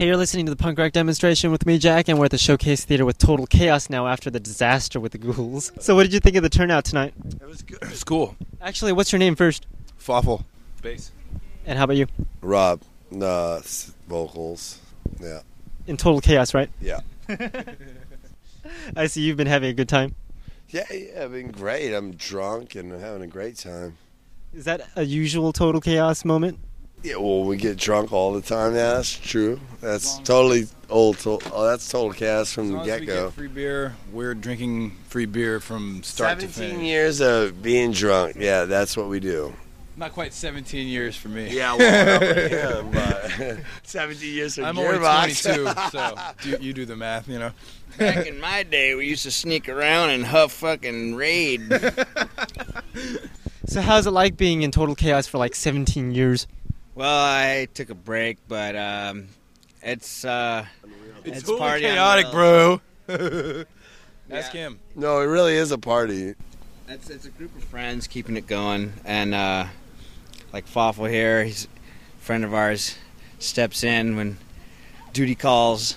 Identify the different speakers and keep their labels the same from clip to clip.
Speaker 1: Hey, you're listening to the punk rock demonstration with me, Jack, and we're at the Showcase Theater with Total Chaos now after the disaster with the ghouls. So, what did you think of the turnout tonight?
Speaker 2: It was good. It was cool.
Speaker 1: Actually, what's your name first?
Speaker 2: Fawful. Bass.
Speaker 1: And how about you?
Speaker 3: Rob, uh, vocals. Yeah.
Speaker 1: In Total Chaos, right?
Speaker 3: Yeah.
Speaker 1: I see you've been having a good time.
Speaker 3: Yeah, yeah, I've been great. I'm drunk and having a great time.
Speaker 1: Is that a usual Total Chaos moment?
Speaker 3: Yeah, well, we get drunk all the time. Yeah, that's true. That's totally old. To- oh, that's total chaos
Speaker 2: As
Speaker 3: from the
Speaker 2: long as we
Speaker 3: get go.
Speaker 2: free beer, we're drinking free beer from start to finish.
Speaker 3: 17
Speaker 2: finish.
Speaker 3: years of being drunk. Yeah, that's what we do.
Speaker 2: Not quite 17 years for me.
Speaker 3: Yeah, well, him, but 17 years from
Speaker 2: I'm only
Speaker 3: Gearbox.
Speaker 2: 22, so do, you do the math, you know.
Speaker 4: Back in my day, we used to sneak around and huff fucking raid.
Speaker 1: So, how's it like being in Total Chaos for like 17 years?
Speaker 4: Well, I took a break, but um, it's uh,
Speaker 2: It's,
Speaker 4: It's
Speaker 2: totally
Speaker 4: party
Speaker 2: chaotic,
Speaker 4: rails.
Speaker 2: bro. Ask
Speaker 4: Yeah.
Speaker 2: him.
Speaker 3: no, it really is a party.
Speaker 4: it's it's a group of friends keeping it going, and uh, like Fawful here, he's a friend of ours, steps in when duty calls.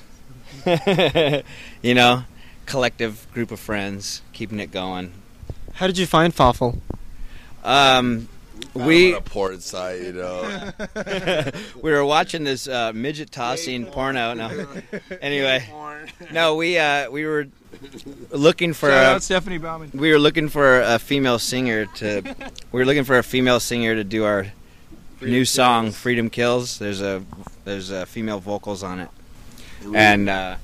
Speaker 4: you know, collective group of friends keeping it going.
Speaker 1: How did you find Fawful?
Speaker 4: Um,
Speaker 3: We
Speaker 4: we
Speaker 3: on a port site, you know.
Speaker 4: we were watching this uh, midget tossing porno. No, anyway, no, we uh, we were looking for
Speaker 2: Shout
Speaker 4: a,
Speaker 2: out Stephanie Bauman.
Speaker 4: we were looking for a female singer to we were looking for a female singer to do our new song "Freedom Kills." There's a there's a female vocals on it, and uh,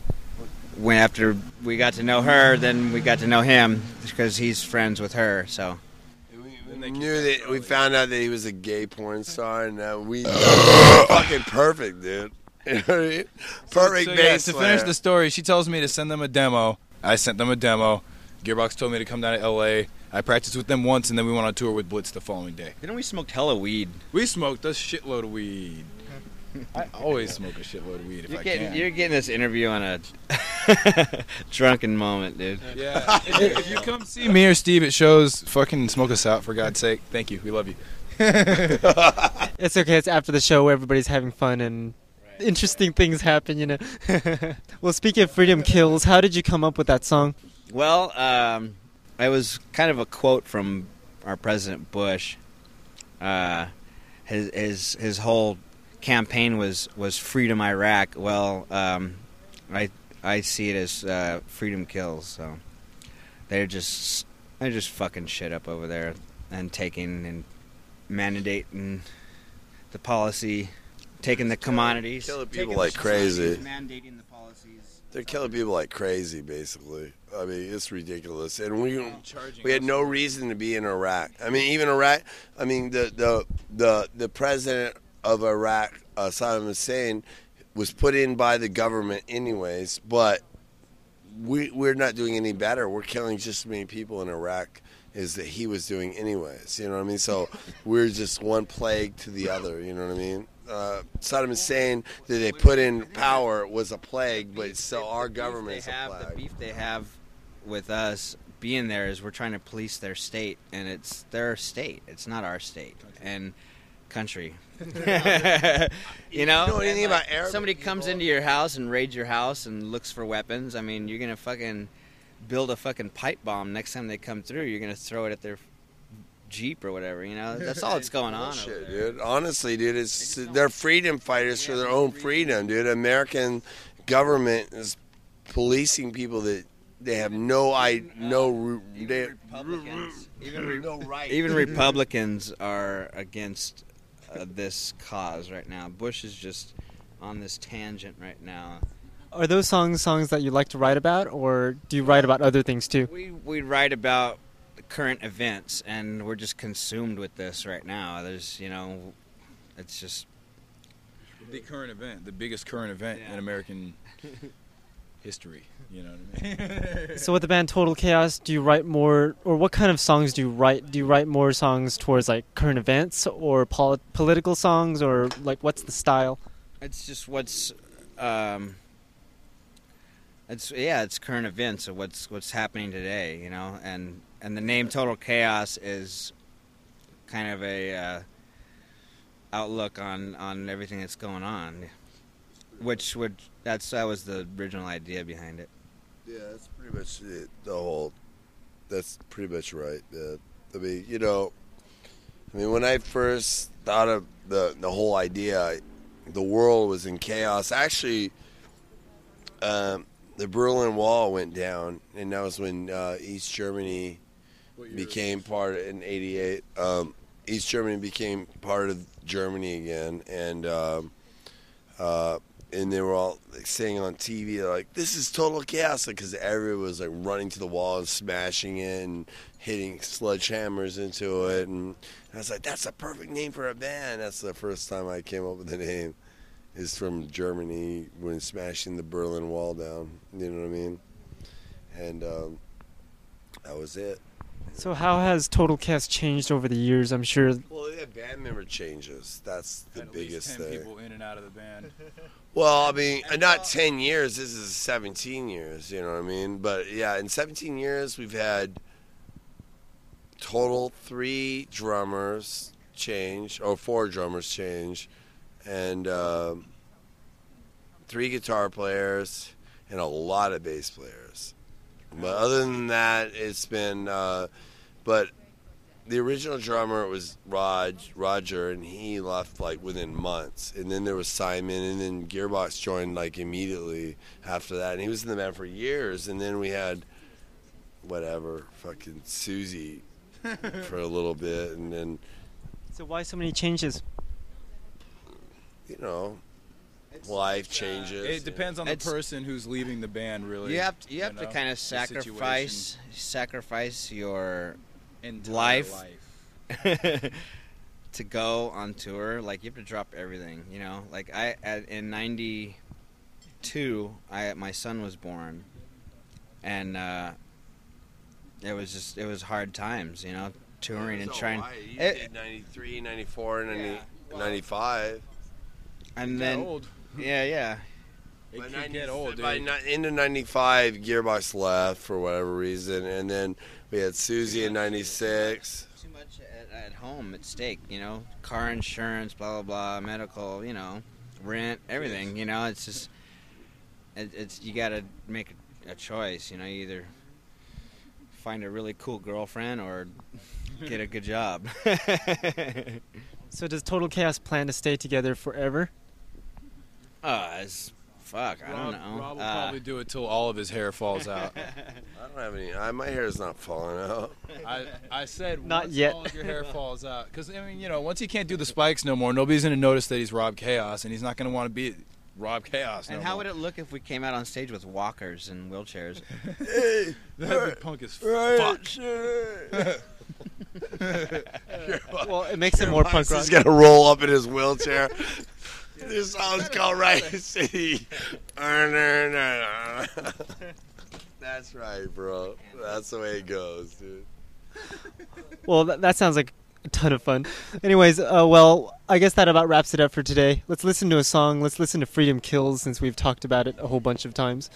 Speaker 4: when after we got to know her, then we got to know him because he's friends with her. So
Speaker 3: We knew that we found out that he was a gay porn star, and uh, we fucking perfect, dude. You know what I mean? Perfect
Speaker 2: so, yeah, to finish the story, she tells me to send them a demo. I sent them a demo. Gearbox told me to come down to LA. I practiced with them once, and then we went on tour with Blitz the following day.
Speaker 4: then we smoked hella weed.
Speaker 2: We smoked a shitload of weed. I always smoke a shitload of weed if
Speaker 4: You're
Speaker 2: I
Speaker 4: getting,
Speaker 2: can.
Speaker 4: you're getting this interview on a drunken moment, dude.
Speaker 2: Yeah. if, you, if you come see me or Steve at shows, fucking smoke us out for God's sake. Thank you. We love you.
Speaker 1: It's okay, it's after the show where everybody's having fun and interesting things happen, you know. well, speaking of Freedom Kills, how did you come up with that song?
Speaker 4: Well, um, it was kind of a quote from our President Bush. Uh, his his his whole campaign was was freedom Iraq. Well, um, I I see it as uh, freedom kills. So they're just they're just fucking shit up over there and taking and mandating the policy, taking the commodities,
Speaker 3: killing people
Speaker 4: taking the
Speaker 3: like crazy.
Speaker 4: mandating the policies.
Speaker 3: They're killing people like crazy, basically. I mean, it's ridiculous. And we we had no reason to be in Iraq. I mean, even Iraq. I mean, the the the the president of Iraq, uh, Saddam Hussein, was put in by the government anyways. But we we're not doing any better. We're killing just as many people in Iraq as that he was doing anyways. You know what I mean? So we're just one plague to the other. You know what I mean? Uh, Saddam Hussein that they put in power was a plague, but still our
Speaker 4: beef
Speaker 3: government's
Speaker 4: they
Speaker 3: a
Speaker 4: have, the
Speaker 3: plague.
Speaker 4: beef they have with us being there is we're trying to police their state, and it's their state. It's not our state and country. you know,
Speaker 3: You know anything
Speaker 4: And, like,
Speaker 3: about Arabic
Speaker 4: somebody comes into your house and raids your house and looks for weapons. I mean, you're gonna fucking build a fucking pipe bomb next time they come through. You're gonna throw it at their jeep or whatever. You know, that's all that's going on. over
Speaker 3: Bullshit, dude. Honestly, dude, it's they're freedom fighters for their own freedom, dude. American government is policing people that they have no I uh, no
Speaker 4: Even
Speaker 3: they,
Speaker 4: Republicans, even
Speaker 3: no right.
Speaker 4: even Republicans are against uh, this cause right now. Bush is just on this tangent right now.
Speaker 1: Are those songs songs that you like to write about, or do you write about other things too?
Speaker 4: We we write about current events, and we're just consumed with this right now. There's you know, it's just
Speaker 2: The current event, the biggest current event
Speaker 4: Yeah.
Speaker 2: in American history. You know what I mean?
Speaker 1: So with the band Total Chaos, do you write more, or what kind of songs do you write? Do you write more songs towards like current events, or poli- political songs, or like what's the style?
Speaker 4: it's just what's um, it's yeah, it's current events of what's what's happening today, you know, and and the name Total Chaos is kind of a uh, outlook on on everything that's going on. Which would that's that was the original idea behind it.
Speaker 3: Yeah, that's pretty much it. The whole. That's pretty much right. Yeah. I mean, you know, I mean, when I first thought of the the whole idea, the world was in chaos. Actually, um, the Berlin Wall went down, and that was when uh, East Germany became part in '88. Um, East Germany became part of Germany again, and um, uh, and they were all like, saying on TV like this is total chaos because everyone was like running to the wall and smashing it and hitting sledgehammers into it, and I was like, that's a perfect name for a band. That's the first time I came up with the name. Is from Germany when smashing the Berlin Wall down. You know what I mean? And um, that was it.
Speaker 1: So how has Total Chaos changed over the years? I'm sure.
Speaker 3: Well, yeah, band member changes. That's the
Speaker 2: At
Speaker 3: biggest
Speaker 2: least ten
Speaker 3: thing.
Speaker 2: people in and out of the band.
Speaker 3: Well, I mean, uh, not 10 years. This is 17 years, you know what I mean? But yeah, in 17 years, we've had total three drummers change, or four drummers change, and um, three guitar players, and a lot of bass players. But other than that, it's been. Uh, but the original drummer was Raj Roger, and he left like within months. And then there was Simon, and then Gearbox joined like immediately after that, and he was in the band for years. And then we had whatever fucking Susie for a little bit, and then
Speaker 1: So why so many changes?
Speaker 3: you know life uh, changes.
Speaker 2: It depends on the
Speaker 4: It's-
Speaker 2: person who's leaving the band. Really,
Speaker 4: You have to, you have to
Speaker 2: know,
Speaker 4: kind of sacrifice sacrifice your
Speaker 2: Entire
Speaker 4: life.
Speaker 2: life.
Speaker 4: to go on tour. Like you have to drop everything. You know, like I at, in '92, I my son was born, and uh, it was just it was hard times. You know, touring and trying.
Speaker 3: You
Speaker 4: It-
Speaker 3: did 93, 94, 90,
Speaker 4: Yeah, well-
Speaker 3: 95.
Speaker 4: and then
Speaker 2: old.
Speaker 4: yeah, yeah.
Speaker 2: It
Speaker 3: By
Speaker 2: could
Speaker 3: 90
Speaker 2: get old,
Speaker 3: By
Speaker 2: dude.
Speaker 3: ni- into '95, Gearbox left for whatever reason, and then we had Susie in '96.
Speaker 4: Too much at, at home at stake. You know, car insurance, blah blah blah, medical. You know, rent, everything. You know, it's just it, it's you got to make a, a choice. You know, you either find a really cool girlfriend or get a good job.
Speaker 1: So does Total Chaos plan to stay together forever?
Speaker 4: uh, it's fuck. I don't know.
Speaker 2: Rob will
Speaker 4: Uh,
Speaker 2: probably do it till all of his hair falls out.
Speaker 3: I don't have any. I, my hair is not falling out.
Speaker 2: I, I said
Speaker 1: Not
Speaker 2: once
Speaker 1: yet.
Speaker 2: all of your hair falls out because I mean you know once he can't do the spikes no more nobody's gonna notice that he's Rob Chaos and he's not gonna want to be Rob Chaos.
Speaker 4: and
Speaker 2: no
Speaker 4: how
Speaker 2: more.
Speaker 4: would it look if we came out on stage with walkers and wheelchairs?
Speaker 3: hey,
Speaker 2: That'd be punk as
Speaker 3: right,
Speaker 2: fuck.
Speaker 3: sure.
Speaker 1: Well, it makes it more punk rock.
Speaker 3: He's gonna roll up in his wheelchair. this song's called Right City. That's right, bro. That's the way it goes, dude.
Speaker 1: Well, that, that sounds like a ton of fun. Anyways, uh, well, I guess that about wraps it up for today. Let's listen to a song. Let's listen to Freedom Kills since we've talked about it a whole bunch of times.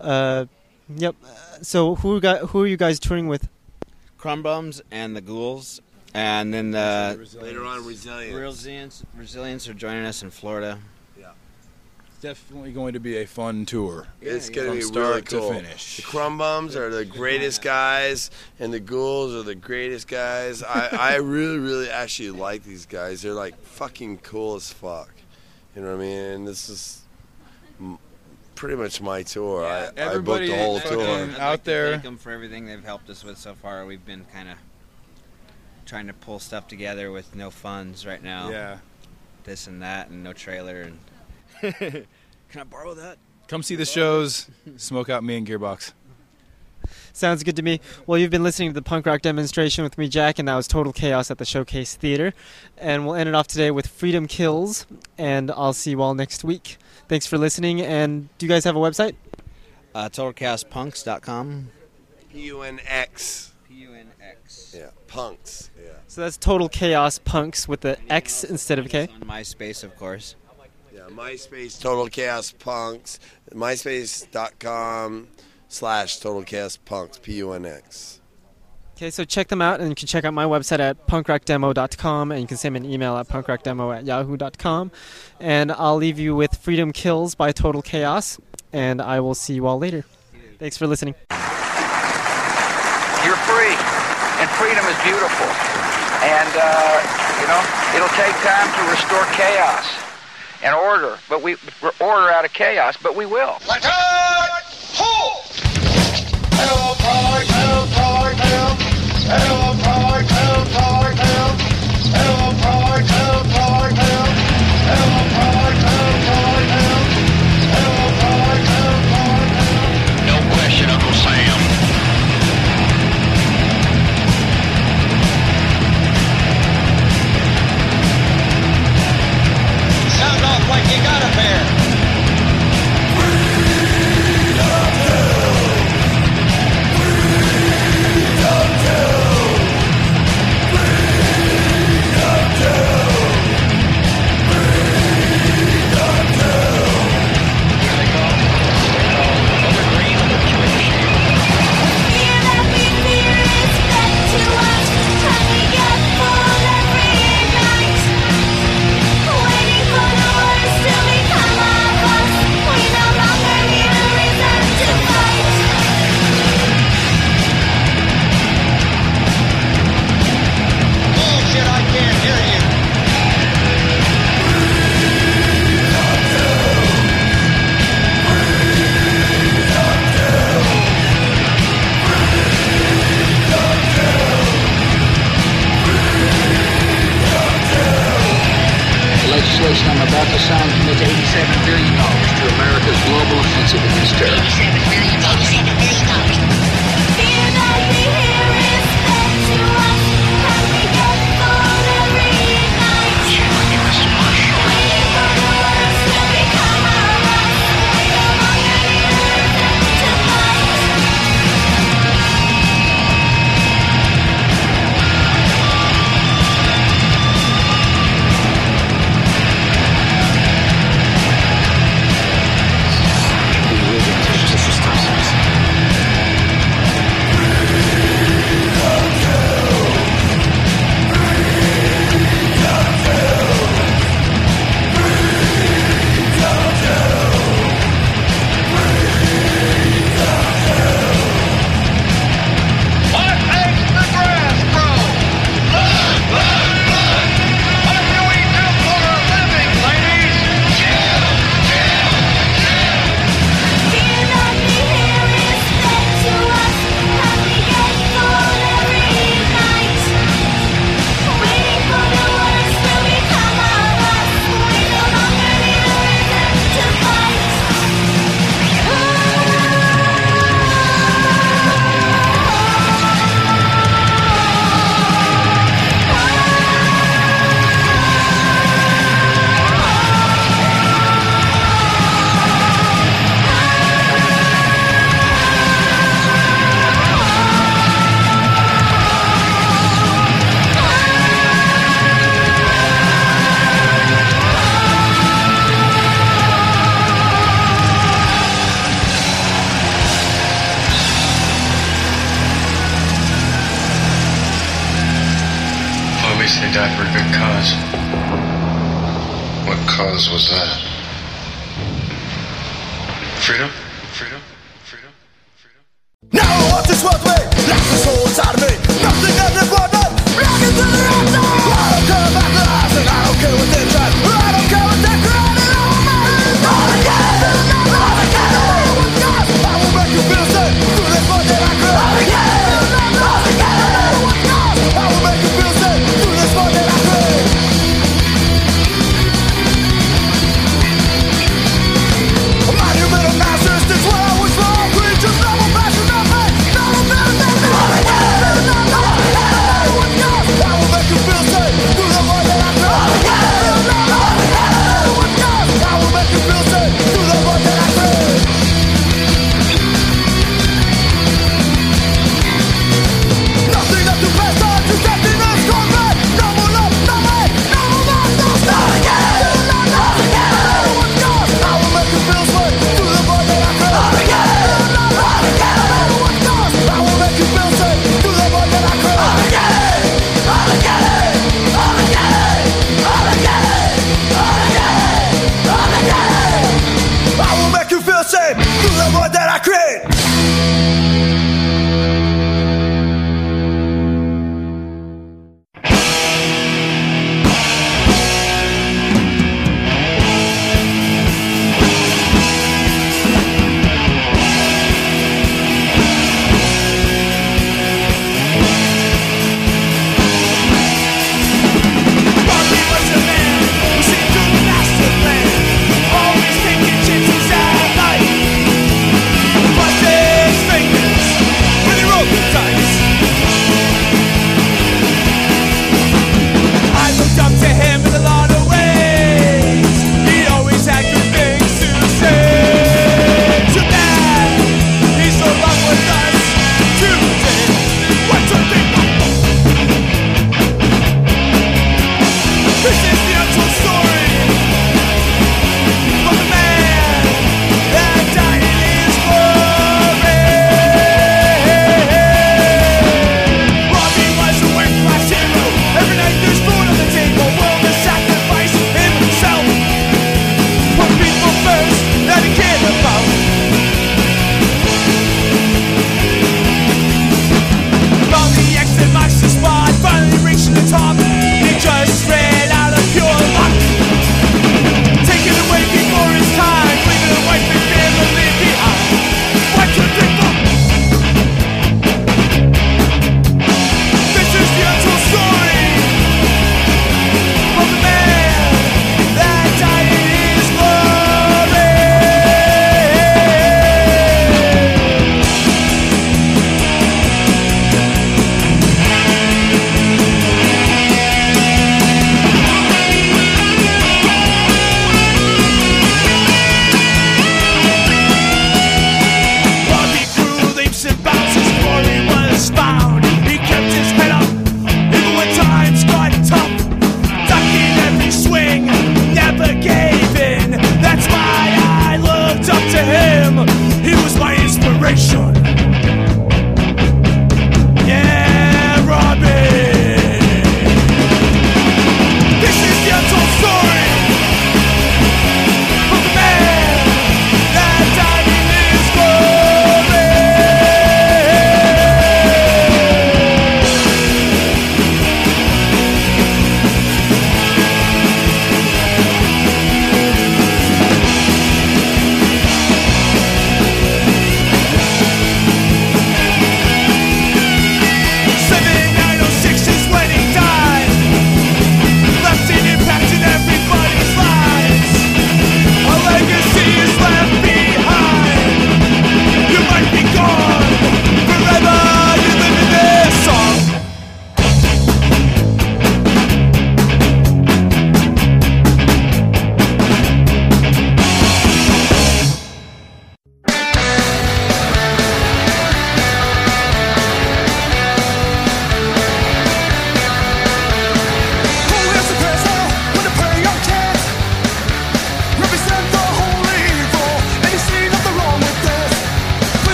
Speaker 1: Uh, yep. So who got who are you guys touring with?
Speaker 4: Krum Bums and the Ghouls, and then the
Speaker 3: Later on, resilience.
Speaker 4: Resilience, Resilience are joining us in Florida.
Speaker 2: Yeah, it's definitely going to be a fun tour.
Speaker 3: It's
Speaker 4: Yeah,
Speaker 3: gonna
Speaker 2: From
Speaker 3: be
Speaker 2: start
Speaker 3: really
Speaker 2: to
Speaker 3: cool.
Speaker 2: finish.
Speaker 3: The Krum Bums are the greatest guys, and the Ghouls are the greatest guys. I, I really, really actually like these guys. They're like fucking cool as fuck. You know what I mean? And this is m- pretty much my tour. I, I booked
Speaker 2: everybody
Speaker 3: the whole tour.
Speaker 2: Out
Speaker 4: like to
Speaker 2: there.
Speaker 4: thank them for everything they've helped us with so far. We've been kind of trying to pull stuff together with no funds right now.
Speaker 2: Yeah.
Speaker 4: This and that, and no trailer. And can I borrow that?
Speaker 2: Come see the shows. Smoke out me and Gearbox.
Speaker 1: Sounds good to me. Well, you've been listening to the punk rock demonstration with me, Jack, and that was Total Chaos at the Showcase Theater. And we'll end it off today with Freedom Kills, and I'll see you all next week. Thanks for listening, and do you guys have a website?
Speaker 4: Uh, TotalChaosPunx.com.
Speaker 3: P U N X.
Speaker 4: P-U-N-X.
Speaker 3: Yeah, punks. Yeah.
Speaker 1: So that's Total Chaos Punks with the X instead of K.
Speaker 4: On MySpace, of course.
Speaker 3: Yeah, MySpace Total Chaos Punks. MySpace.com slash Total Chaos Punks. P U N X.
Speaker 1: Okay, so check them out, and you can check out my website at punkrockdemo.com, and you can send me an email at punkrockdemo at yahoo.com. And I'll leave you with Freedom Kills by Total Chaos, and I will see you all later. Thanks for listening.
Speaker 5: You're free, and freedom is beautiful. And, uh, you know, it'll take time to restore chaos and order, but we order out of chaos, but we will.
Speaker 6: No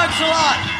Speaker 7: Thanks a lot!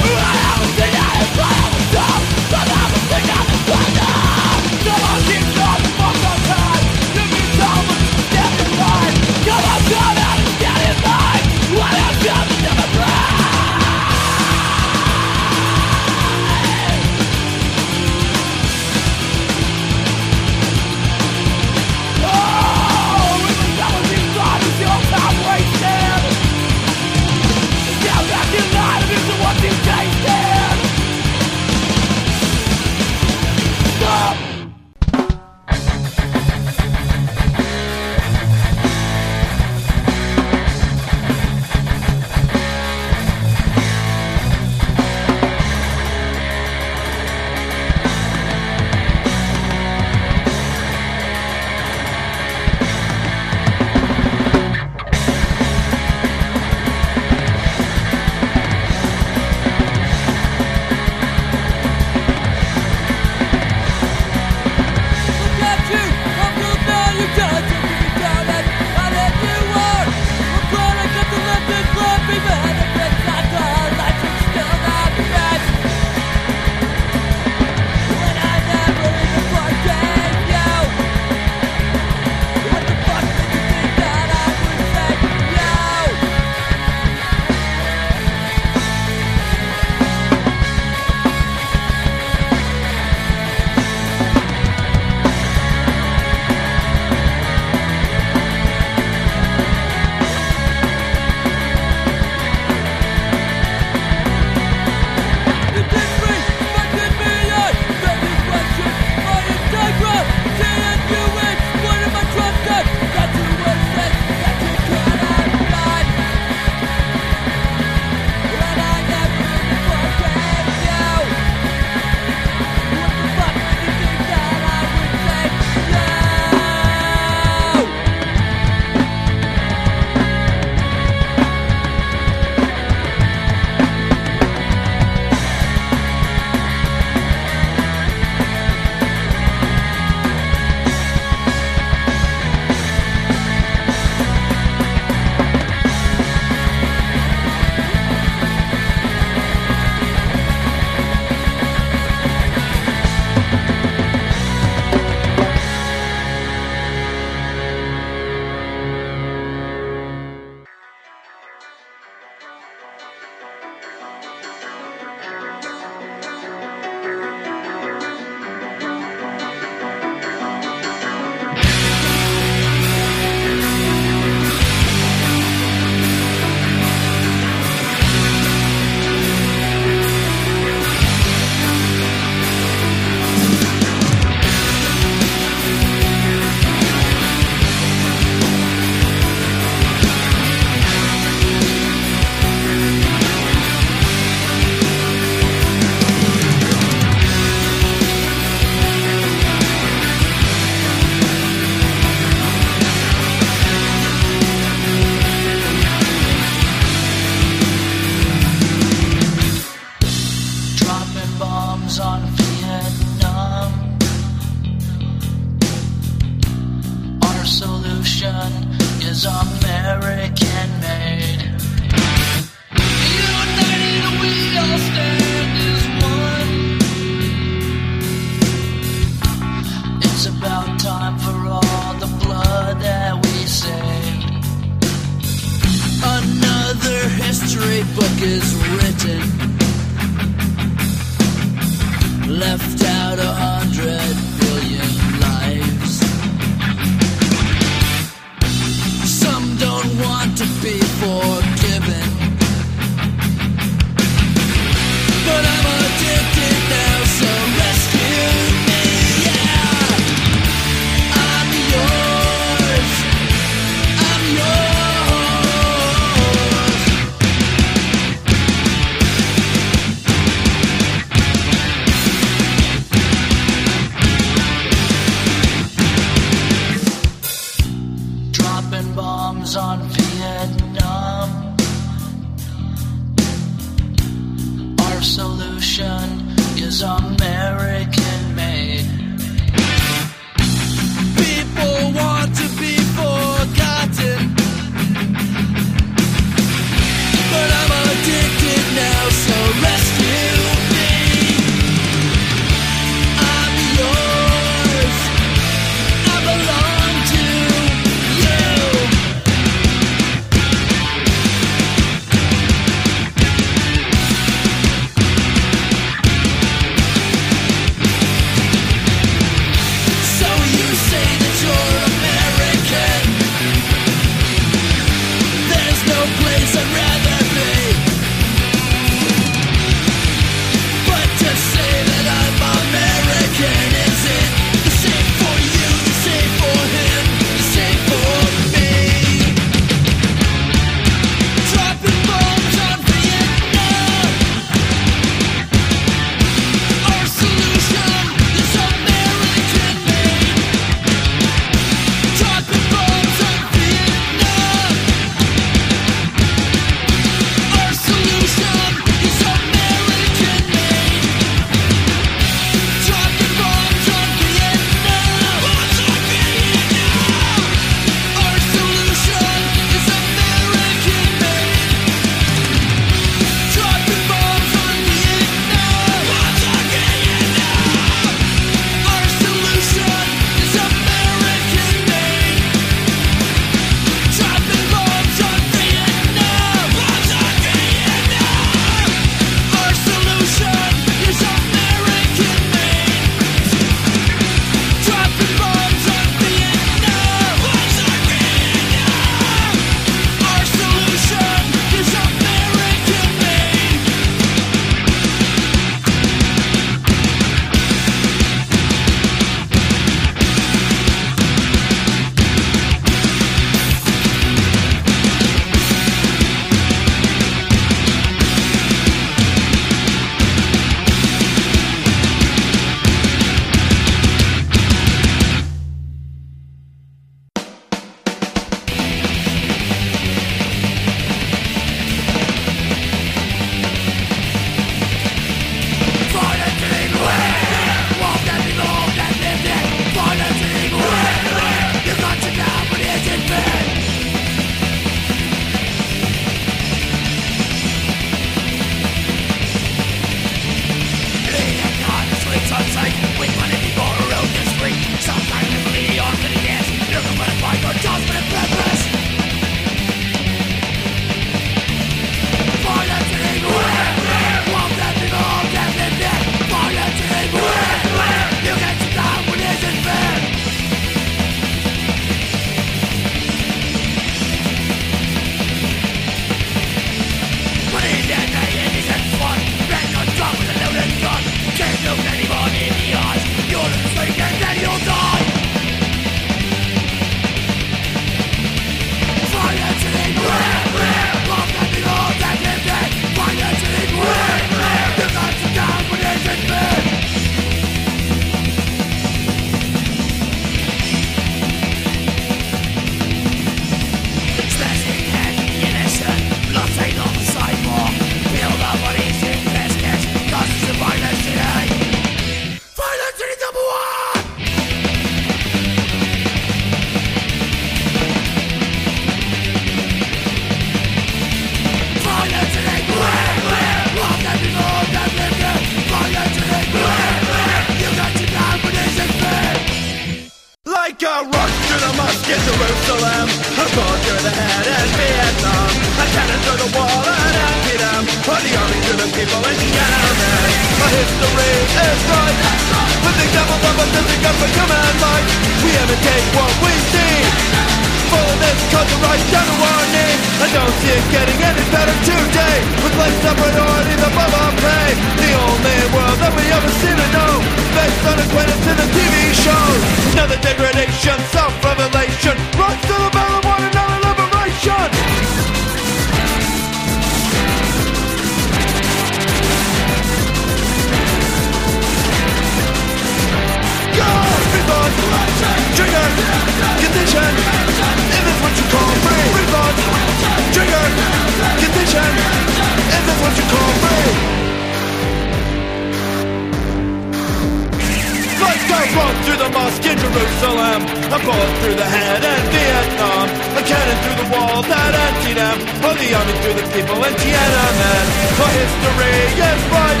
Speaker 6: through
Speaker 8: the
Speaker 9: head and Vietnam, a cannon through the wall that emptied them, or the army through the people and Tiananmen. For history is right.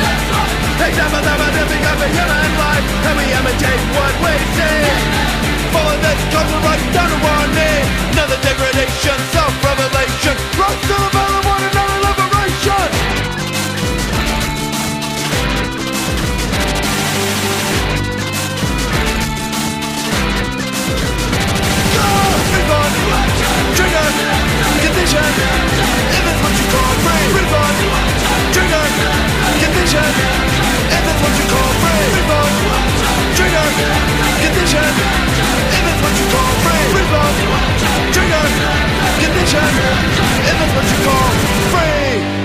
Speaker 9: Examine them and every of human life, and we imitate what we see. All of this comes right down to our knee. Another degradation, self-revelation, growth to the vision If that's what you call free Reborn Trigger. Condition. If that's what you call free
Speaker 10: Reborn Trigger. Condition. If that's what you call free Reborn Trigger. Condition. If
Speaker 7: that's what you call free.